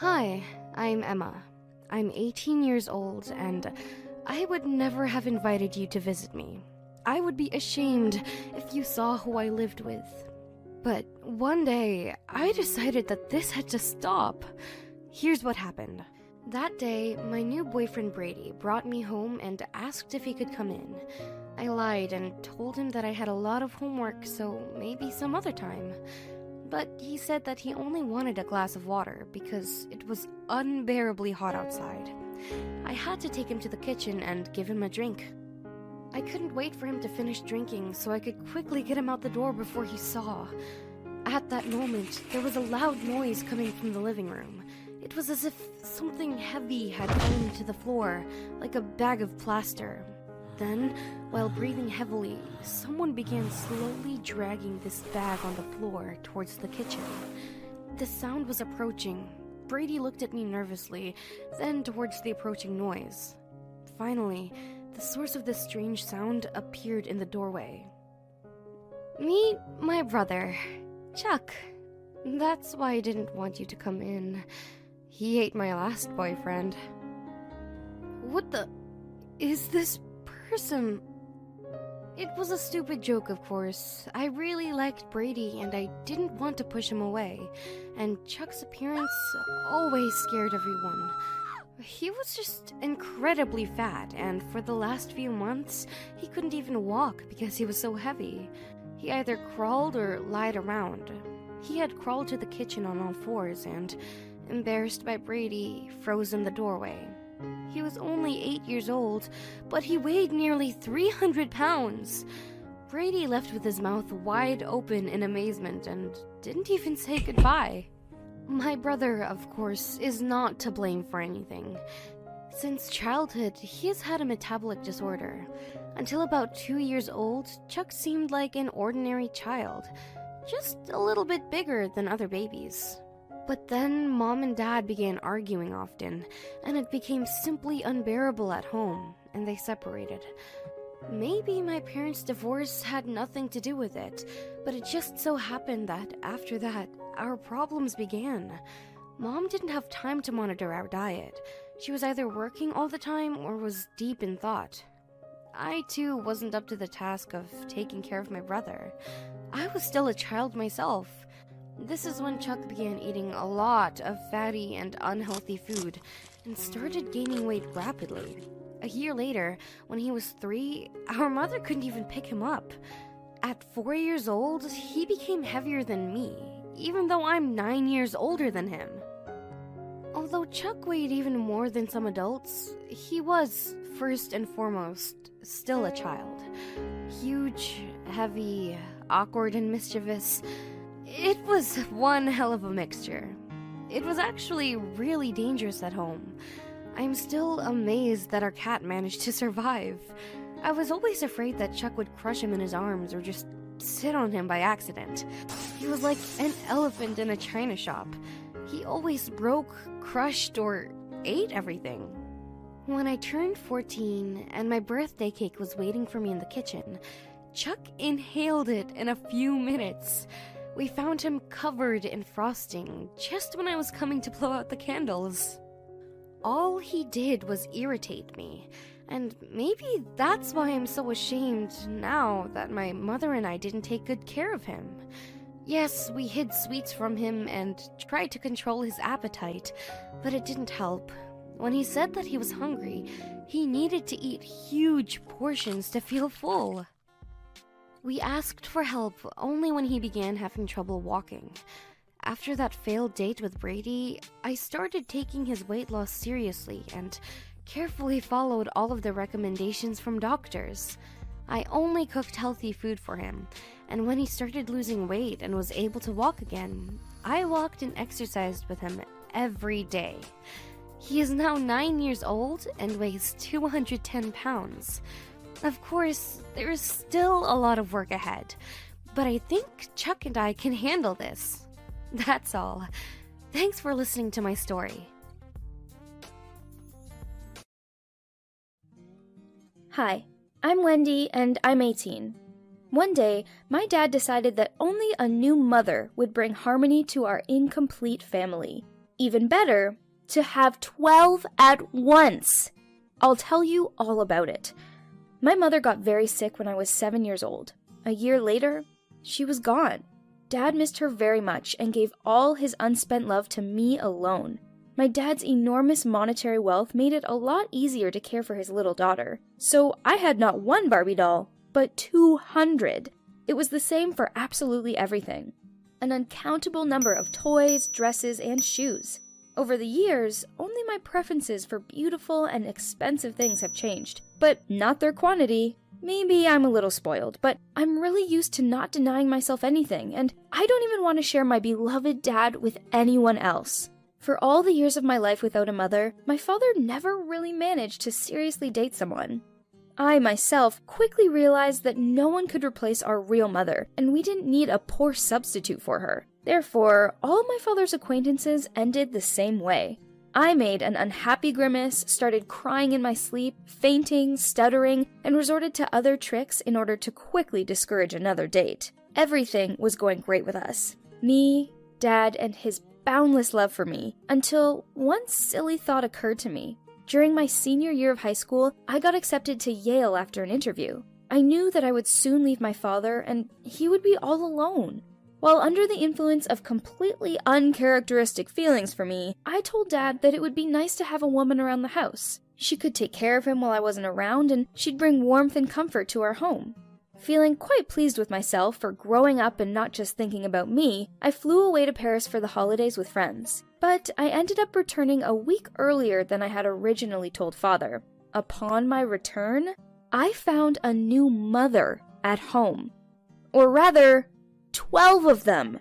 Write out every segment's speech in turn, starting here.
Hi, I'm Emma. I'm 18 years old, and I would never have invited you to visit me. I would be ashamed if you saw who I lived with. But one day, I decided that this had to stop. Here's what happened. That day, my new boyfriend Brady brought me home and asked if he could come in. I lied and told him that I had a lot of homework, so maybe some other time. But he said that he only wanted a glass of water because it was unbearably hot outside. I had to take him to the kitchen and give him a drink. I couldn't wait for him to finish drinking so I could quickly get him out the door before he saw. At that moment, there was a loud noise coming from the living room. It was as if something heavy had fallen to the floor, like a bag of plaster. Then, while breathing heavily, someone began slowly dragging this bag on the floor towards the kitchen. The sound was approaching. Brady looked at me nervously, then towards the approaching noise. Finally, the source of this strange sound appeared in the doorway. Meet my brother, Chuck. That's why I didn't want you to come in. He ate my last boyfriend. What the. Is this person? It was a stupid joke, of course. I really liked Brady and I didn't want to push him away. And Chuck's appearance always scared everyone. He was just incredibly fat, and for the last few months, he couldn't even walk because he was so heavy. He either crawled or lied around. He had crawled to the kitchen on all fours and embarrassed by Brady, froze in the doorway. He was only eight years old, but he weighed nearly 300 pounds. Brady left with his mouth wide open in amazement and didn't even say goodbye. My brother, of course, is not to blame for anything. Since childhood, he has had a metabolic disorder. Until about two years old, Chuck seemed like an ordinary child, just a little bit bigger than other babies. But then mom and dad began arguing often, and it became simply unbearable at home, and they separated. Maybe my parents' divorce had nothing to do with it, but it just so happened that after that, our problems began. Mom didn't have time to monitor our diet. She was either working all the time or was deep in thought. I too wasn't up to the task of taking care of my brother. I was still a child myself. This is when Chuck began eating a lot of fatty and unhealthy food and started gaining weight rapidly. A year later, when he was three, our mother couldn't even pick him up. At four years old, he became heavier than me, even though I'm nine years older than him. Although Chuck weighed even more than some adults, he was, first and foremost, still a child. Huge, heavy, awkward, and mischievous. It was one hell of a mixture. It was actually really dangerous at home. I'm still amazed that our cat managed to survive. I was always afraid that Chuck would crush him in his arms or just sit on him by accident. He was like an elephant in a china shop. He always broke, crushed, or ate everything. When I turned 14 and my birthday cake was waiting for me in the kitchen, Chuck inhaled it in a few minutes. We found him covered in frosting just when I was coming to blow out the candles. All he did was irritate me, and maybe that's why I'm so ashamed now that my mother and I didn't take good care of him. Yes, we hid sweets from him and tried to control his appetite, but it didn't help. When he said that he was hungry, he needed to eat huge portions to feel full. We asked for help only when he began having trouble walking. After that failed date with Brady, I started taking his weight loss seriously and carefully followed all of the recommendations from doctors. I only cooked healthy food for him, and when he started losing weight and was able to walk again, I walked and exercised with him every day. He is now 9 years old and weighs 210 pounds. Of course, there is still a lot of work ahead, but I think Chuck and I can handle this. That's all. Thanks for listening to my story. Hi, I'm Wendy and I'm 18. One day, my dad decided that only a new mother would bring harmony to our incomplete family. even better, to have 12 at once. I'll tell you all about it. My mother got very sick when I was seven years old. A year later, she was gone. Dad missed her very much and gave all his unspent love to me alone. My dad's enormous monetary wealth made it a lot easier to care for his little daughter. So I had not one Barbie doll, but 200. It was the same for absolutely everything an uncountable number of toys, dresses, and shoes. Over the years, only my preferences for beautiful and expensive things have changed, but not their quantity. Maybe I'm a little spoiled, but I'm really used to not denying myself anything, and I don't even want to share my beloved dad with anyone else. For all the years of my life without a mother, my father never really managed to seriously date someone. I myself quickly realized that no one could replace our real mother, and we didn't need a poor substitute for her. Therefore, all my father's acquaintances ended the same way. I made an unhappy grimace, started crying in my sleep, fainting, stuttering, and resorted to other tricks in order to quickly discourage another date. Everything was going great with us me, Dad, and his boundless love for me, until one silly thought occurred to me. During my senior year of high school, I got accepted to Yale after an interview. I knew that I would soon leave my father and he would be all alone. While under the influence of completely uncharacteristic feelings for me, I told Dad that it would be nice to have a woman around the house. She could take care of him while I wasn't around, and she'd bring warmth and comfort to our home. Feeling quite pleased with myself for growing up and not just thinking about me, I flew away to Paris for the holidays with friends. But I ended up returning a week earlier than I had originally told father. Upon my return, I found a new mother at home. Or rather, 12 of them.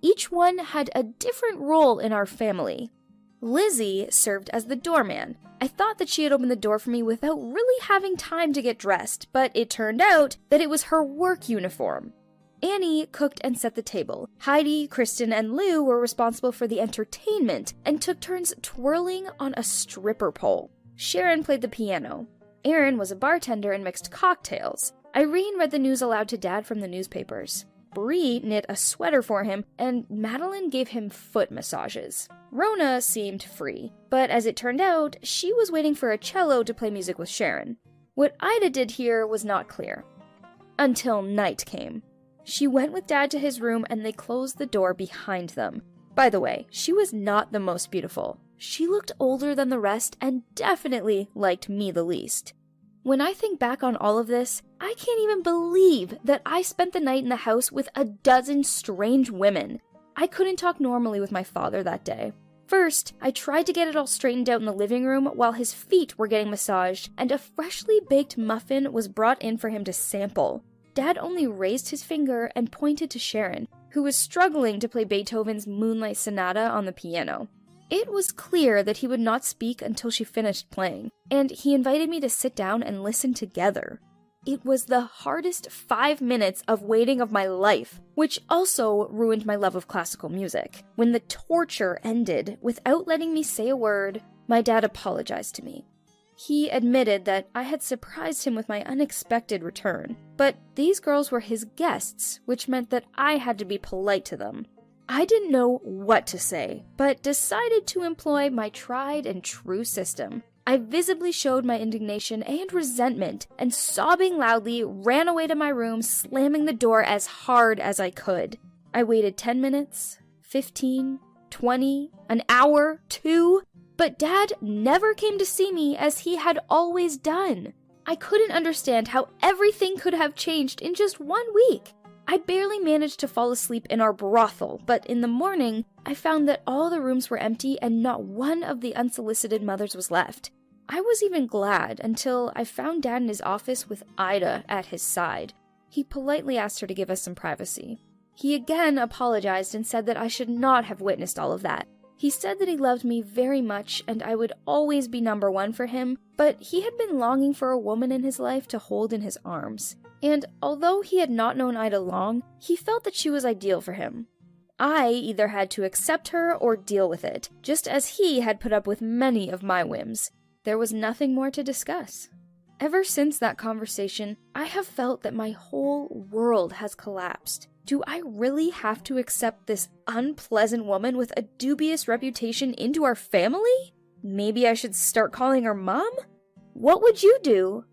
Each one had a different role in our family. Lizzie served as the doorman. I thought that she had opened the door for me without really having time to get dressed, but it turned out that it was her work uniform. Annie cooked and set the table. Heidi, Kristen, and Lou were responsible for the entertainment and took turns twirling on a stripper pole. Sharon played the piano. Erin was a bartender and mixed cocktails. Irene read the news aloud to Dad from the newspapers. Bree knit a sweater for him, and Madeline gave him foot massages. Rona seemed free, but as it turned out, she was waiting for a cello to play music with Sharon. What Ida did here was not clear. Until night came. She went with Dad to his room and they closed the door behind them. By the way, she was not the most beautiful. She looked older than the rest and definitely liked me the least. When I think back on all of this, I can't even believe that I spent the night in the house with a dozen strange women. I couldn't talk normally with my father that day. First, I tried to get it all straightened out in the living room while his feet were getting massaged, and a freshly baked muffin was brought in for him to sample. Dad only raised his finger and pointed to Sharon, who was struggling to play Beethoven's Moonlight Sonata on the piano. It was clear that he would not speak until she finished playing, and he invited me to sit down and listen together. It was the hardest five minutes of waiting of my life, which also ruined my love of classical music. When the torture ended, without letting me say a word, my dad apologized to me. He admitted that I had surprised him with my unexpected return, but these girls were his guests, which meant that I had to be polite to them. I didn't know what to say, but decided to employ my tried and true system. I visibly showed my indignation and resentment, and sobbing loudly, ran away to my room, slamming the door as hard as I could. I waited 10 minutes, 15, 20, an hour, two, but Dad never came to see me as he had always done. I couldn't understand how everything could have changed in just one week. I barely managed to fall asleep in our brothel, but in the morning, I found that all the rooms were empty and not one of the unsolicited mothers was left. I was even glad until I found Dad in his office with Ida at his side. He politely asked her to give us some privacy. He again apologized and said that I should not have witnessed all of that, he said that he loved me very much and I would always be number one for him, but he had been longing for a woman in his life to hold in his arms. And although he had not known Ida long, he felt that she was ideal for him. I either had to accept her or deal with it, just as he had put up with many of my whims. There was nothing more to discuss. Ever since that conversation, I have felt that my whole world has collapsed. Do I really have to accept this unpleasant woman with a dubious reputation into our family? Maybe I should start calling her mom? What would you do?